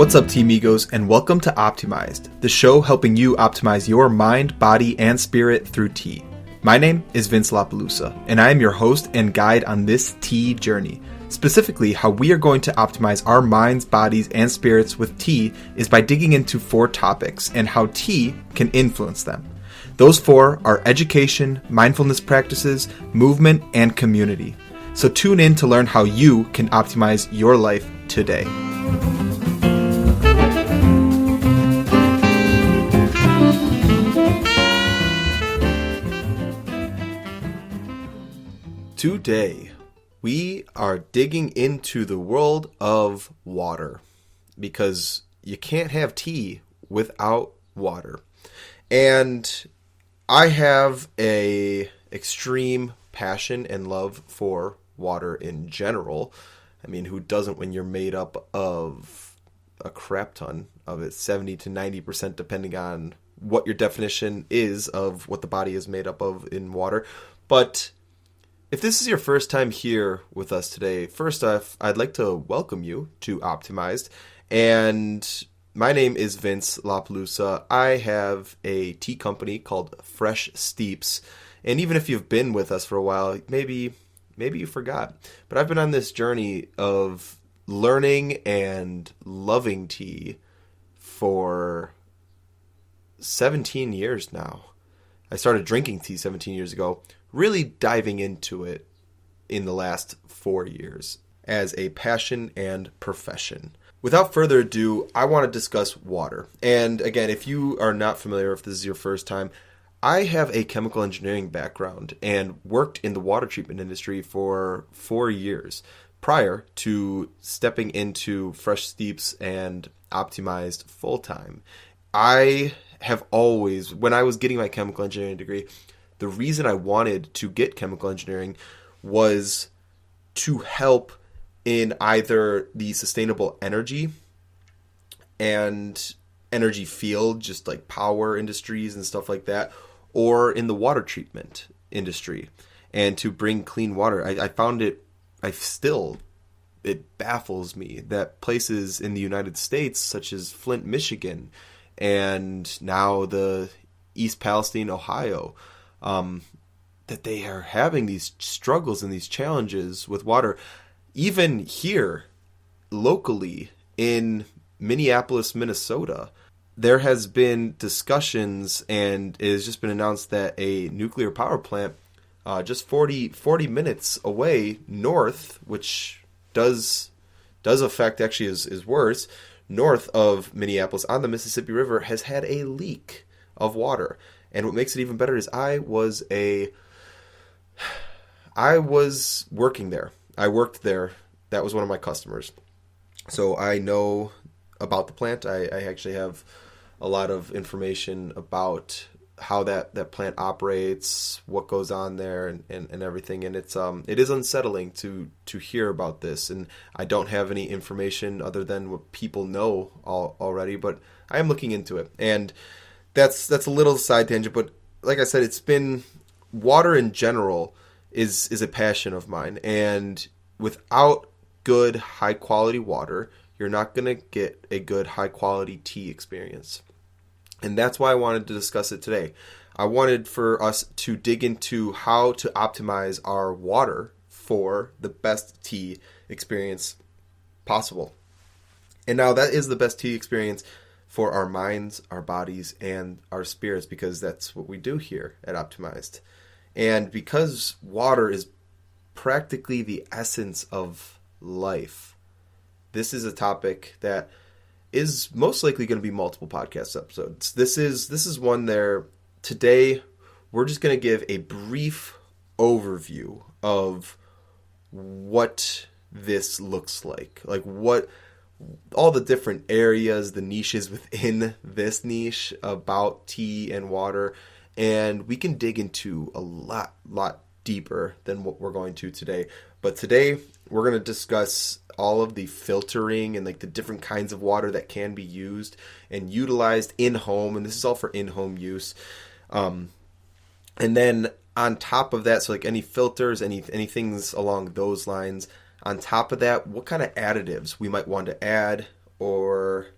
What's up, Team Egos, and welcome to OpTEAmized, the show helping you optimize your mind, body, and spirit through tea. My name is Vince LaPalooza, and I am your host and guide on this tea journey. Specifically, how we are going to optimize our minds, bodies, and spirits with tea is by digging into four topics and how tea can influence them. Those four are education, mindfulness practices, movement, and community. So tune in to learn how you can optimize your life today. Today, we are digging into the world of water because you can't have tea without water. And I have a extreme passion and love for water in general. I mean, who doesn't when you're made up of a crap ton of it, 70 to 90% depending on what your definition is of what the body is made up of in water. But if this is your first time here with us today, first off, I'd like to welcome you to OpTEAmized. And my name is Vince LaPalooza. I have a tea company called Fresh Steeps. And even if you've been with us for a while, maybe maybe you forgot. But I've been on this journey of learning and loving tea for 17 years now. I started drinking tea 17 years ago, really diving into it in the last four years as a passion and profession. Without further ado, I want to discuss water. And again, if you are not familiar, if this is your first time, I have a chemical engineering background and worked in the water treatment industry for four years prior to stepping into Fresh Steeps and OpTEAmized full time. I have always, when I was getting my chemical engineering degree, the reason I wanted to get chemical engineering was to help in either the sustainable energy and energy field, just like power industries and stuff like that, or in the water treatment industry, and to bring clean water. I, I found it, I still, it baffles me that places in the United States, such as Flint, Michigan, and now the East Palestine, Ohio, um, that they are having these struggles and these challenges with water. Even here, locally in Minneapolis, Minnesota, there has been discussions and it has just been announced that a nuclear power plant uh, just 40, 40 minutes away north, which does does affect actually is, is worse, north of Minneapolis on the Mississippi River has had a leak of water. And what makes it even better is I was a I was working there. I worked there. That was one of my customers. So I know about the plant. I, I actually have a lot of information about how that, that plant operates, what goes on there, and, and, and everything. And it's um it is unsettling to to hear about this. And I don't have any information other than what people know all, already, but I am looking into it. And that's that's a little side tangent, but like I said, it's been water in general is is a passion of mine, and without good high quality water, you're not gonna get a good high quality tea experience, and that's why I wanted to discuss it today. I wanted for us to dig into how to optimize our water for the best tea experience possible. And now that is the best tea experience for our minds, our bodies, and our spirits because that's what we do here at OpTEAmized. And because water is practically the essence of life, this is a topic that is most likely going to be multiple podcast episodes. This is this is one there today we're just going to give a brief overview of what this looks like. Like what all the different areas, the niches within this niche about tea and water, and we can dig into a lot, lot deeper than what we're going to today. But today we're going to discuss all of the filtering and like the different kinds of water that can be used and utilized in home, and this is all for in home use. Um, and then on top of that, so like any filters, any any things along those lines on top of that, what kind of additives we might want to add or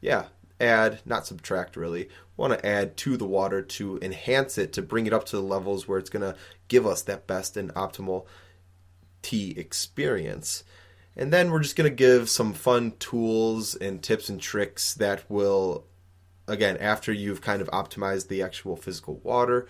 yeah, add, not subtract really, want to add to the water to enhance it, to bring it up to the levels where it's going to give us that best and optimal tea experience. And then we're just going to give some fun tools and tips and tricks that will, again, after you've kind of optimized the actual physical water,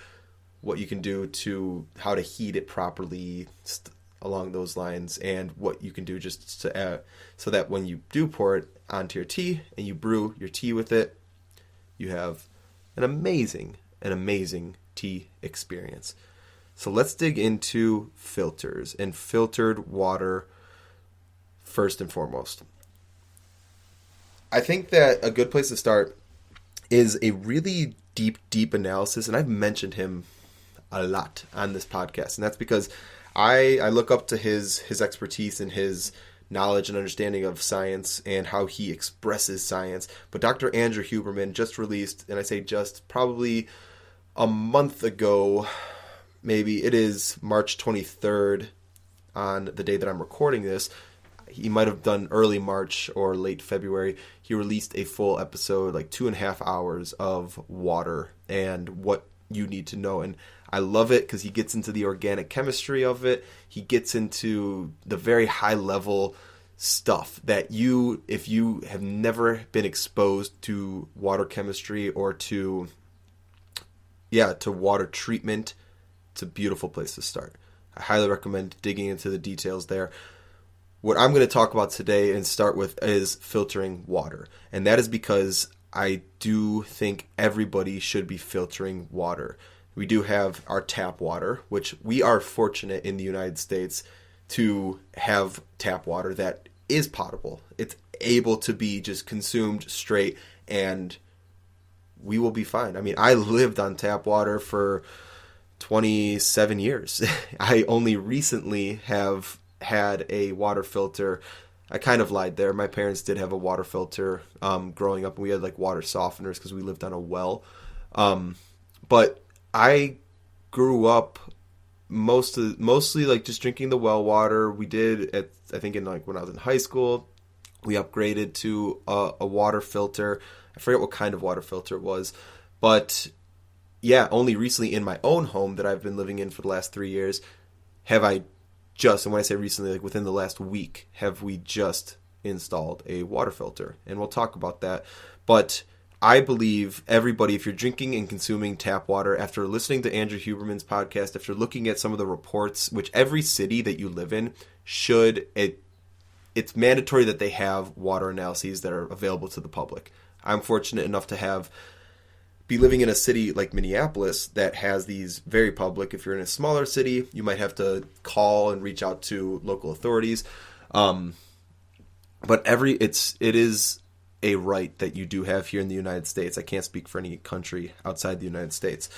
what you can do to how to heat it properly st- along those lines, and what you can do just to, uh, so that when you do pour it onto your tea and you brew your tea with it, you have an amazing, an amazing tea experience. So let's dig into filters and filtered water first and foremost. I think that a good place to start is a really deep, deep analysis, and I've mentioned him a lot on this podcast, and that's because I I look up to his his expertise and his knowledge and understanding of science and how he expresses science. But Dr. Andrew Huberman just released, and I say just probably a month ago, maybe it is March 23rd on the day that I'm recording this. He might have done early March or late February. He released a full episode, like two and a half hours of water and what you need to know. And I love it because he gets into the organic chemistry of it. He gets into the very high level stuff that you, if you have never been exposed to water chemistry or to, yeah, to water treatment, it's a beautiful place to start. I highly recommend digging into the details there. What I'm going to talk about today and start with is filtering water. And that is because I do think everybody should be filtering water we do have our tap water, which we are fortunate in the United States to have tap water that is potable. It's able to be just consumed straight and we will be fine. I mean, I lived on tap water for 27 years. I only recently have had a water filter. I kind of lied there. My parents did have a water filter um, growing up, and we had like water softeners because we lived on a well. Um, but I grew up most of, mostly like just drinking the well water. We did at I think in like when I was in high school, we upgraded to a, a water filter. I forget what kind of water filter it was, but yeah, only recently in my own home that I've been living in for the last three years have I just, and when I say recently, like within the last week, have we just installed a water filter, and we'll talk about that. But I believe everybody, if you're drinking and consuming tap water, after listening to Andrew Huberman's podcast, after looking at some of the reports, which every city that you live in should, it, it's mandatory that they have water analyses that are available to the public. I'm fortunate enough to have be living in a city like Minneapolis that has these very public. If you're in a smaller city, you might have to call and reach out to local authorities. Um, but every it's it is a right that you do have here in the United States. I can't speak for any country outside the United States.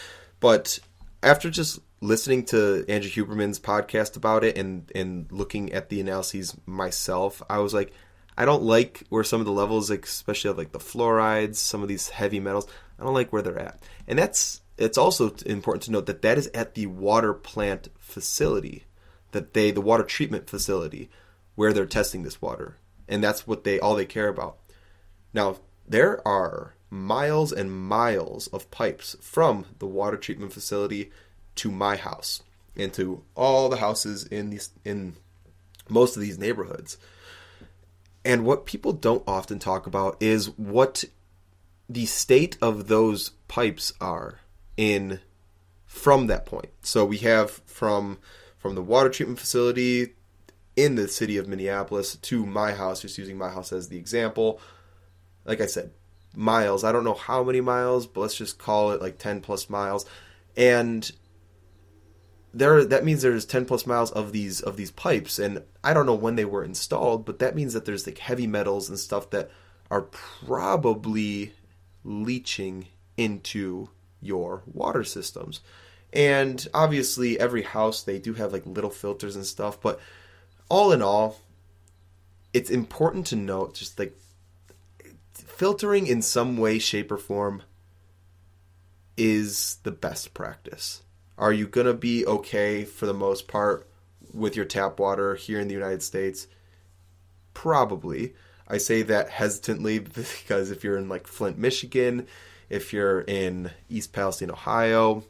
But after just listening to Andrew Huberman's podcast about it and and looking at the analyses myself, I was like, I don't like where some of the levels, especially of like the fluorides, some of these heavy metals, I don't like where they're at. And that's it's also important to note that that is at the water plant facility, that they the water treatment facility where they're testing this water, and that's what they all they care about. Now, there are miles and miles of pipes from the water treatment facility to my house and to all the houses in these in most of these neighborhoods. And what people don't often talk about is what the state of those pipes are in from that point. So we have from from the water treatment facility in the city of Minneapolis to my house, just using my house as the example, like I said, miles. I don't know how many miles, but let's just call it like 10 plus miles. And there that means there's 10 plus miles of these of these pipes and I don't know when they were installed, but that means that there's like heavy metals and stuff that are probably leaching into your water systems. And obviously every house they do have like little filters and stuff, but all in all, it's important to note just like filtering in some way, shape, or form is the best practice. Are you going to be okay for the most part with your tap water here in the United States? Probably. I say that hesitantly because if you're in like Flint, Michigan, if you're in East Palestine, Ohio,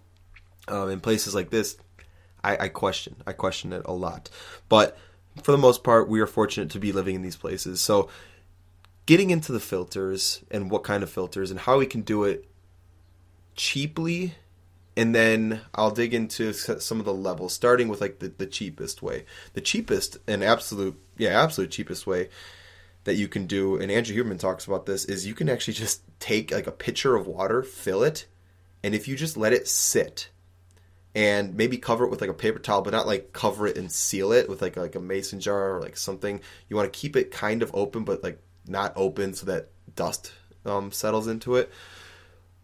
um, in places like this, I, I question. I question it a lot. But for the most part, we are fortunate to be living in these places. So, getting into the filters and what kind of filters and how we can do it cheaply and then I'll dig into some of the levels, starting with like the, the cheapest way. The cheapest and absolute, yeah, absolute cheapest way that you can do, and Andrew Huberman talks about this, is you can actually just take like a pitcher of water, fill it, and if you just let it sit and maybe cover it with like a paper towel, but not like cover it and seal it with like like a mason jar or like something. You want to keep it kind of open, but like not open so that dust um, settles into it.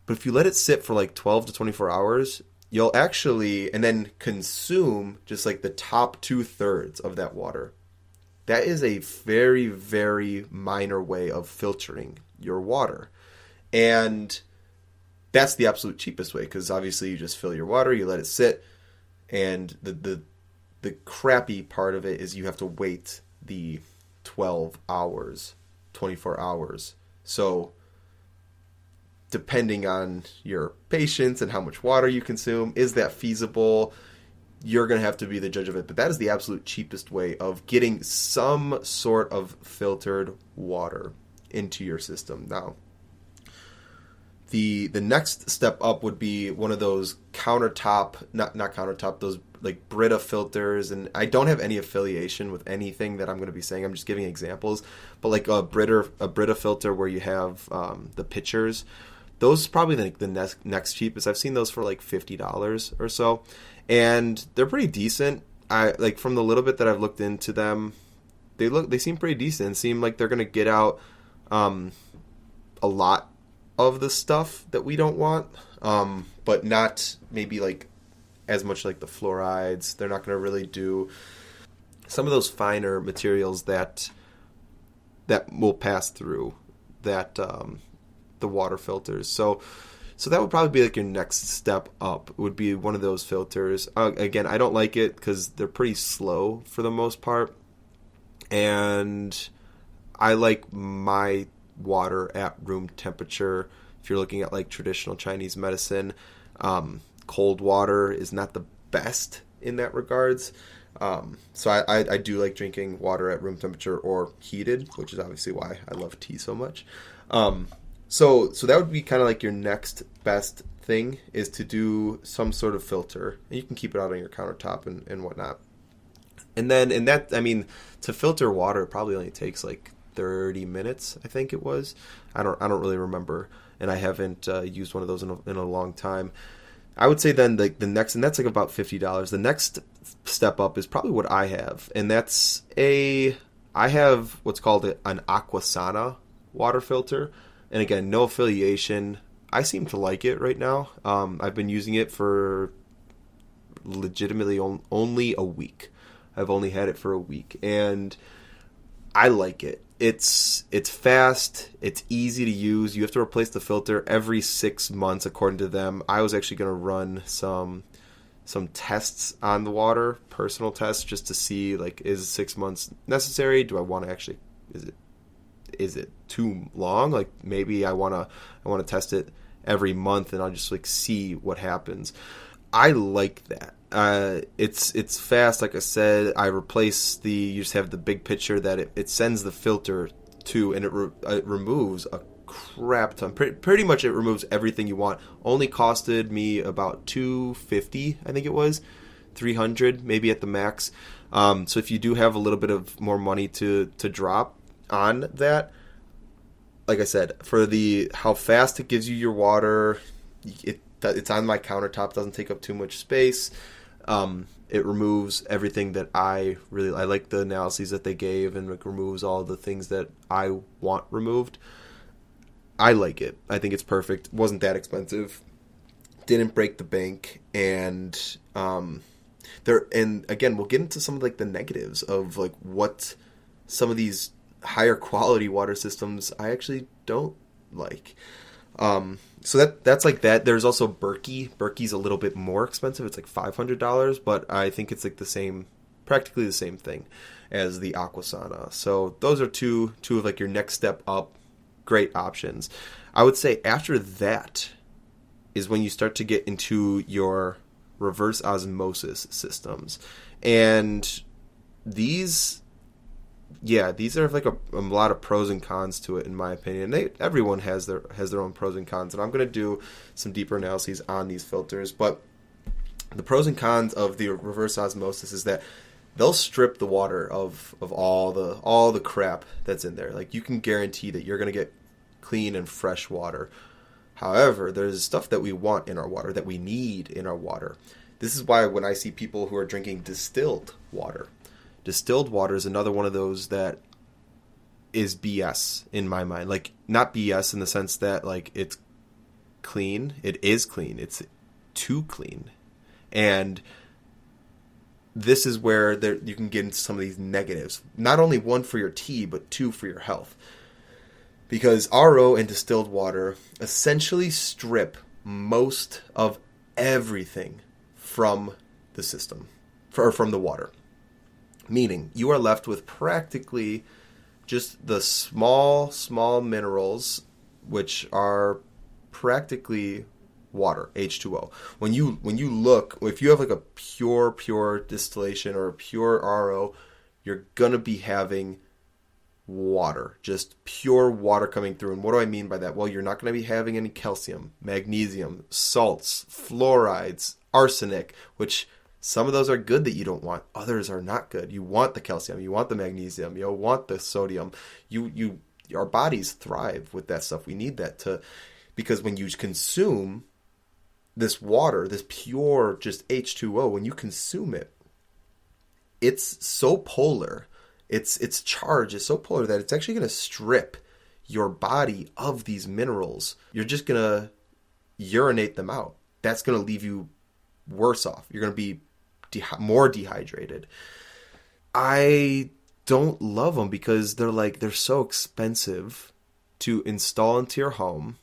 But if you let it sit for like 12 to 24 hours, you'll actually, and then consume just like the top two thirds of that water. That is a very, very minor way of filtering your water. And that's the absolute cheapest way because obviously you just fill your water, you let it sit, and the, the, the crappy part of it is you have to wait the 12 hours, 24 hours. So depending on your patience and how much water you consume. Is that feasible? You're going to have to be the judge of it. But that is the absolute cheapest way of getting some sort of filtered water into your system. Now, the the next step up would be one of those countertop, not not countertop, those like Brita filters, and I don't have any affiliation with anything that I'm going to be saying. I'm just giving examples, but like a Brita a Brita filter where you have um, the pitchers those probably like the next next cheapest. I've seen those for like fifty dollars or so, and they're pretty decent. I like from the little bit that I've looked into them, they look they seem pretty decent. Seem like they're gonna get out um, a lot of the stuff that we don't want, um, but not maybe like as much like the fluorides. They're not gonna really do some of those finer materials that that will pass through that um, the water filters. So so that would probably be like your next step up would be one of those filters. Uh, again, I don't like it because they're pretty slow for the most part, and I like my water at room temperature. If you're looking at like traditional Chinese medicine, um, cold water is not the best in that regards. Um, so I, I, I, do like drinking water at room temperature or heated, which is obviously why I love tea so much. Um, so so that would be kind of like your next best thing is to do some sort of filter. And you can keep it out on your countertop and, and whatnot. And then and that I mean to filter water probably only takes like 30 minutes, I think it was. I don't I don't really remember and I haven't uh, used one of those in a, in a long time. I would say then the the next and that's like about $50. The next step up is probably what I have and that's a I have what's called an Aquasana water filter and again, no affiliation. I seem to like it right now. Um, I've been using it for legitimately on, only a week. I've only had it for a week, and I like it. It's it's fast. It's easy to use. You have to replace the filter every six months, according to them. I was actually going to run some some tests on the water, personal tests, just to see like is six months necessary? Do I want to actually? Is it is it too long? Like maybe I wanna I wanna test it every month and I'll just like see what happens. I like that. Uh, it's it's fast, like I said. I replace the you just have the big picture that it, it sends the filter to, and it, re, it removes a crap ton. Pretty, pretty much, it removes everything you want. Only costed me about two fifty, I think it was, three hundred maybe at the max. Um, so if you do have a little bit of more money to to drop, on that. Like I said, for the how fast it gives you your water, it it's on my countertop. Doesn't take up too much space. Um, it removes everything that I really I like the analyses that they gave and it removes all the things that I want removed. I like it. I think it's perfect. wasn't that expensive. Didn't break the bank and um there and again we'll get into some of like the negatives of like what some of these higher quality water systems I actually don't like. Um, so that that's like that. There's also Berkey. Berkey's a little bit more expensive. It's like five hundred dollars, but I think it's like the same practically the same thing as the Aquasana. So those are two two of like your next step up great options. I would say after that is when you start to get into your reverse osmosis systems. And these yeah, these are like a, a, lot of pros and cons to it, in my opinion. They everyone has their has their own pros and cons, and I'm going to do some deeper analyses on these filters. But the pros and cons of the reverse osmosis is that they'll strip the water of of all the all the crap that's in there. Like you can guarantee that you're going to get clean and fresh water. However, there's stuff that we want in our water that we need in our water. This is why when I see people who are drinking distilled water, distilled water is another one of those that is BS in my mind. Like not BS in the sense that like it's clean. It is clean. It's too clean. And this is where there you can get into some of these negatives. Not only one for your tea, but two for your health. Because RO and distilled water essentially strip most of everything from the system, or from the water. Meaning, you are left with practically just the small, small minerals, which are practically water, H2O. When you when you look, if you have like a pure, pure distillation or a pure RO, you're gonna be having water, just pure water coming through. And what do I mean by that? Well, you're not going to be having any calcium, magnesium, salts, fluorides, arsenic, which some of those are good that you don't want. Others are not good. You want the calcium, you want the magnesium, you want the sodium. You you our bodies thrive with that stuff. We need that to because when you consume this water, this pure just H2O, when you consume it, it's so polar. Its its charge is so polar that it's actually going to strip your body of these minerals. You're just going to urinate them out. That's going to leave you worse off. You're going to be de- more dehydrated. I don't love them because they're like they're so expensive to install into your home.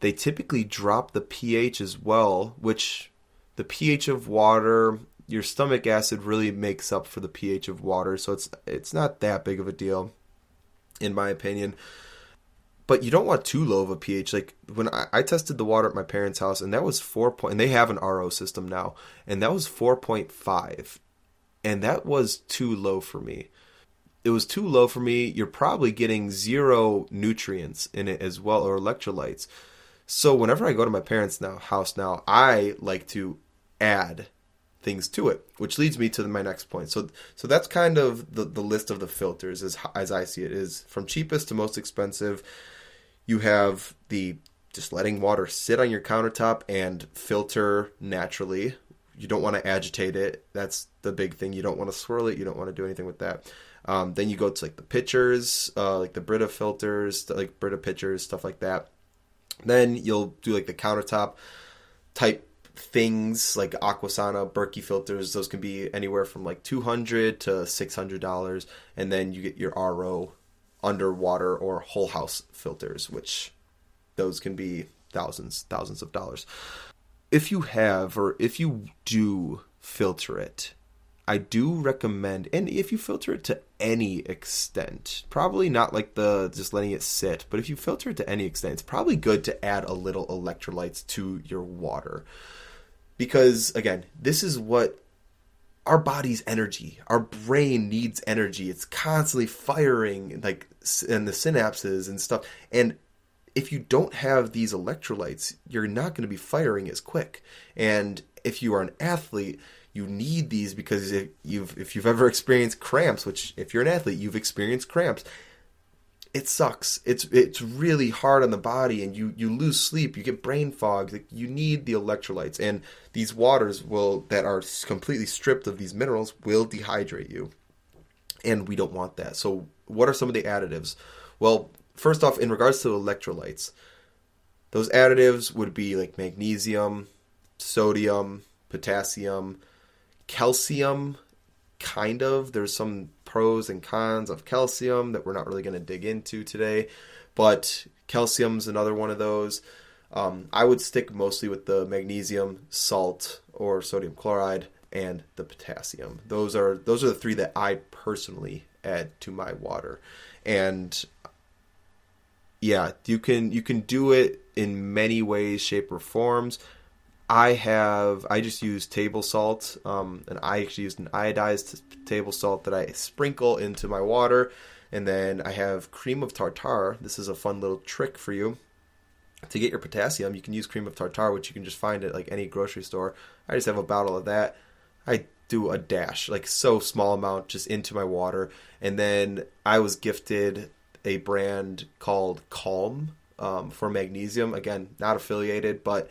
They typically drop the pH as well, which the pH of water, your stomach acid really makes up for the pH of water, so it's it's not that big of a deal in my opinion. But you don't want too low of a pH. Like when I, I tested the water at my parents' house, and that was four point, and they have an RO system now, and that was four point five, and that was too low for me. It was too low for me. You're probably getting zero nutrients in it as well, or electrolytes. So whenever I go to my parents' now house now, I like to add things to it, which leads me to my next point. So, so that's kind of the, the list of the filters as as I see it is from cheapest to most expensive. You have the just letting water sit on your countertop and filter naturally. You don't want to agitate it. That's the big thing. You don't want to swirl it. You don't want to do anything with that. Um, then you go to like the pitchers, uh, like the Brita filters, like Brita pitchers, stuff like that. Then you'll do like the countertop type things like Aquasana, Berkey filters. Those can be anywhere from like two hundred to six hundred dollars, and then you get your RO underwater or whole house filters, which those can be thousands, thousands of dollars. If you have, or if you do filter it, I do recommend, and if you filter it to any extent, probably not like the just letting it sit, but if you filter it to any extent, it's probably good to add a little electrolytes to your water. Because again, this is what our body's energy. Our brain needs energy. It's constantly firing like and the synapses and stuff. And if you don't have these electrolytes, you're not going to be firing as quick. And if you are an athlete, you need these because if you've if you've ever experienced cramps, which if you're an athlete, you've experienced cramps it sucks. It's it's really hard on the body, and you you lose sleep. You get brain fog. Like you need the electrolytes, and these waters will that are completely stripped of these minerals will dehydrate you, and we don't want that. So, what are some of the additives? Well, first off, in regards to electrolytes, those additives would be like magnesium, sodium, potassium, calcium kind of. There's some pros and cons of calcium that we're not really going to dig into today, but calcium's another one of those. Um, I would stick mostly with the magnesium, salt, or sodium chloride and the potassium. Those are those are the three that I personally add to my water. And yeah, you can you can do it in many ways, shape or forms. I have I just use table salt, um, and I actually used an iodized table salt that I sprinkle into my water, and then I have cream of tartar. This is a fun little trick for you to get your potassium. You can use cream of tartar, which you can just find at like any grocery store. I just have a bottle of that. I do a dash, like so small amount, just into my water, and then I was gifted a brand called Calm um, for magnesium. Again, not affiliated, but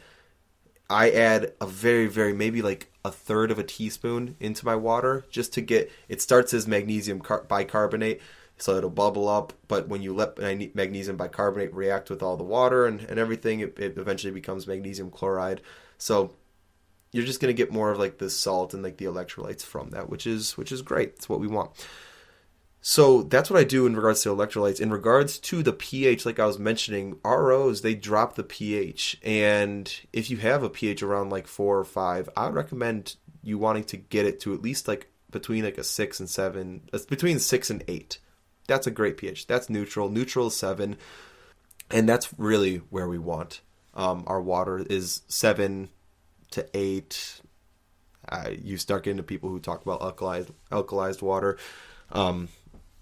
I add a very, very maybe like a third of a teaspoon into my water just to get it starts as magnesium car- bicarbonate, so it'll bubble up. But when you let magnesium bicarbonate react with all the water and, and everything, it, it eventually becomes magnesium chloride. So you're just gonna get more of like the salt and like the electrolytes from that, which is which is great. It's what we want. So that's what I do in regards to electrolytes. In regards to the pH, like I was mentioning, ROs they drop the pH, and if you have a pH around like four or five, I would recommend you wanting to get it to at least like between like a six and seven, uh, between six and eight. That's a great pH. That's neutral. Neutral is seven, and that's really where we want um, our water is seven to eight. Uh, you start getting to people who talk about alkalized alkalized water. Um,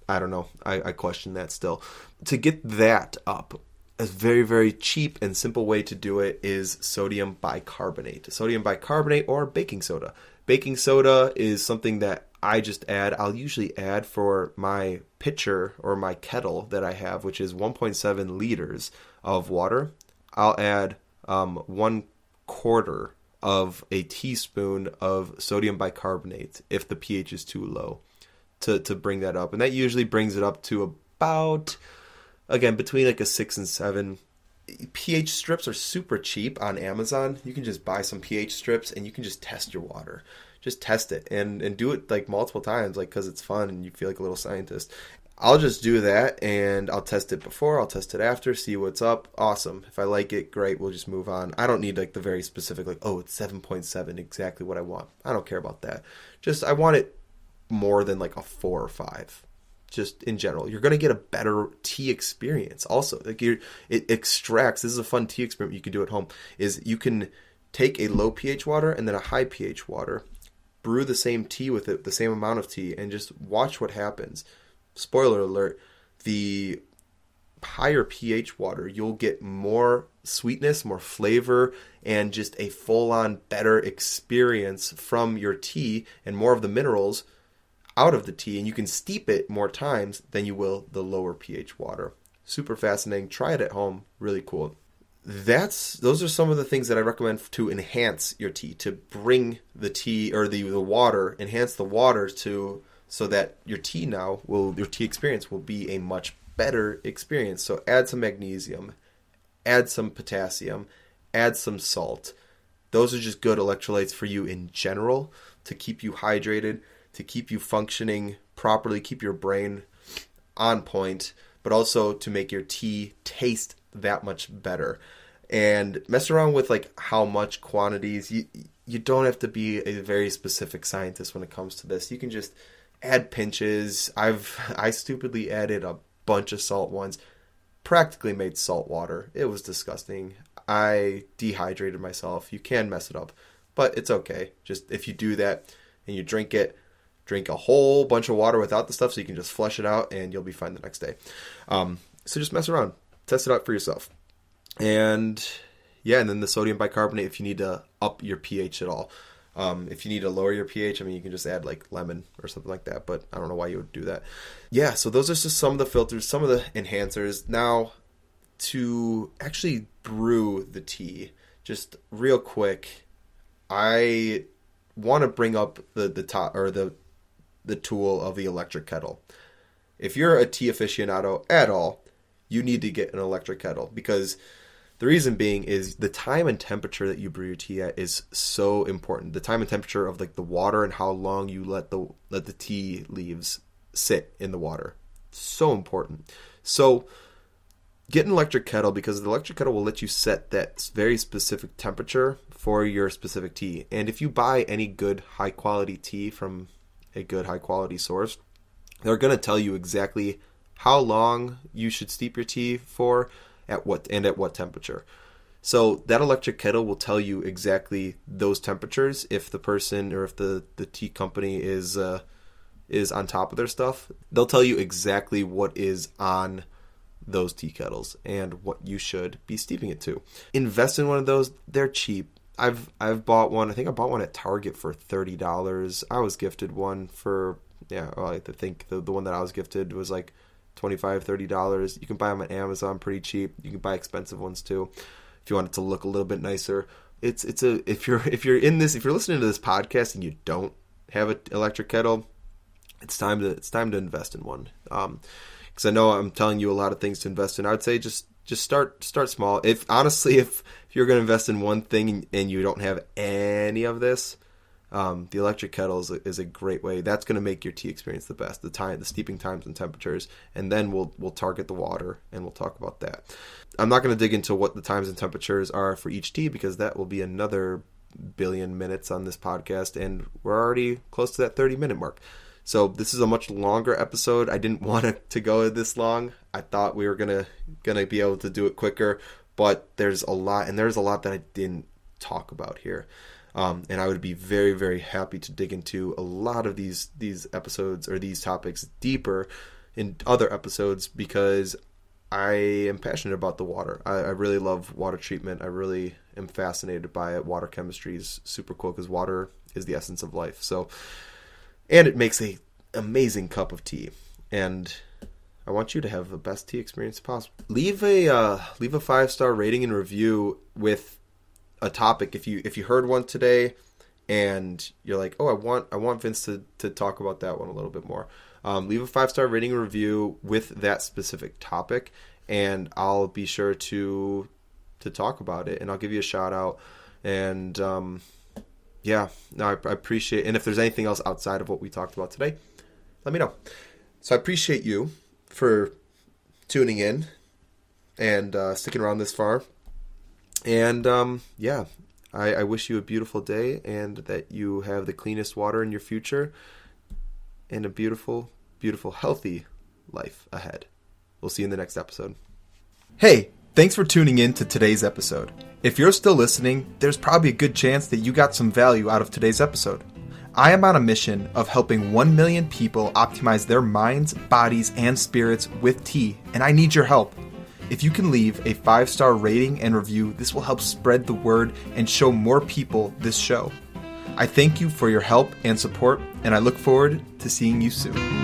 I don't know. I, I question that still. To get that up, a very, very cheap and simple way to do it is sodium bicarbonate. Sodium bicarbonate or baking soda. Baking soda is something that I just add. I'll usually add for my pitcher or my kettle that I have, which is 1.7 liters of water. I'll add um, one quarter of a teaspoon of sodium bicarbonate if the pH is too low to to bring that up, and that usually brings it up to about again between like a six and seven. pH strips are super cheap on Amazon. You can just buy some pH strips and you can just test your water. Just test it and and do it like multiple times, like because it's fun and you feel like a little scientist. I'll just do that and I'll test it before, I'll test it after, see what's up. Awesome. If I like it, great, we'll just move on. I don't need like the very specific like, oh, it's 7.7, exactly what I want. I don't care about that. Just I want it more than like a four or five just in general you're going to get a better tea experience also like you it extracts this is a fun tea experiment you can do at home is you can take a low ph water and then a high ph water brew the same tea with it the same amount of tea and just watch what happens spoiler alert the higher ph water you'll get more sweetness more flavor and just a full on better experience from your tea and more of the minerals out of the tea and you can steep it more times than you will the lower pH water. Super fascinating. Try it at home. Really cool. That's those are some of the things that I recommend to enhance your tea, to bring the tea or the, the water, enhance the water to so that your tea now will your tea experience will be a much better experience. So add some magnesium, add some potassium, add some salt. Those are just good electrolytes for you in general to keep you hydrated to keep you functioning properly, keep your brain on point, but also to make your tea taste that much better. And mess around with like how much quantities. You you don't have to be a very specific scientist when it comes to this. You can just add pinches. I've I stupidly added a bunch of salt once. Practically made salt water. It was disgusting. I dehydrated myself. You can mess it up, but it's okay. Just if you do that and you drink it, drink a whole bunch of water without the stuff so you can just flush it out and you'll be fine the next day. Um, so just mess around, test it out for yourself. And yeah, and then the sodium bicarbonate if you need to up your pH at all. Um, if you need to lower your pH, I mean, you can just add like lemon or something like that, but I don't know why you would do that. Yeah, so those are just some of the filters, some of the enhancers. Now, to actually brew the tea, just real quick, I want to bring up the the top or the the tool of the electric kettle. If you're a tea aficionado at all, you need to get an electric kettle because the reason being is the time and temperature that you brew your tea at is so important. The time and temperature of like the water and how long you let the let the tea leaves sit in the water. So important. So get an electric kettle because the electric kettle will let you set that very specific temperature for your specific tea. And if you buy any good high quality tea from a good high quality source, they're going to tell you exactly how long you should steep your tea for at what and at what temperature. So that electric kettle will tell you exactly those temperatures if the person or if the the tea company is uh, is on top of their stuff. They'll tell you exactly what is on those tea kettles and what you should be steeping it to. Invest in one of those. They're cheap. I've I've bought one. I think I bought one at Target for thirty dollars. I was gifted one for yeah. Well, I think the the one that I was gifted was like 25 30 dollars. You can buy them on Amazon pretty cheap. You can buy expensive ones too if you want it to look a little bit nicer. It's it's a if you're if you're in this if you're listening to this podcast and you don't have an electric kettle, it's time to it's time to invest in one. Um, because I know I'm telling you a lot of things to invest in. I would say just just start start small. If honestly, if, if you're going to invest in one thing and, and, you don't have any of this, um, the electric kettle is a, is a great way. That's going to make your tea experience the best. The time, the steeping times and temperatures, and then we'll we'll target the water and we'll talk about that. I'm not going to dig into what the times and temperatures are for each tea because that will be another billion minutes on this podcast, and we're already close to that 30 minute mark. So this is a much longer episode. I didn't want it to go this long. I thought we were gonna gonna be able to do it quicker, but there's a lot, and there's a lot that I didn't talk about here. Um, and I would be very very happy to dig into a lot of these these episodes or these topics deeper in other episodes because I am passionate about the water. I, I really love water treatment. I really am fascinated by it. Water chemistry is super cool because water is the essence of life. So and it makes a amazing cup of tea. And I want you to have the best tea experience possible. Leave a uh, leave a five star rating and review with a topic if you if you heard one today and you're like, oh, I want I want Vince to to talk about that one a little bit more. Um, leave a five star rating review with that specific topic, and I'll be sure to to talk about it, and I'll give you a shout out. And um, yeah, no, I, I appreciate. And if there's anything else outside of what we talked about today, let me know. So I appreciate you for tuning in and uh, sticking around this far. And um, yeah, I, I, wish you a beautiful day and that you have the cleanest water in your future and a beautiful, beautiful, healthy life ahead. We'll see you in the next episode. Hey, thanks for tuning in to today's episode. If you're still listening, there's probably a good chance that you got some value out of today's episode. I am on a mission of helping 1 million people optimize their minds, bodies, and spirits with tea, and I need your help. If you can leave a five star rating and review, this will help spread the word and show more people this show. I thank you for your help and support, and I look forward to seeing you soon.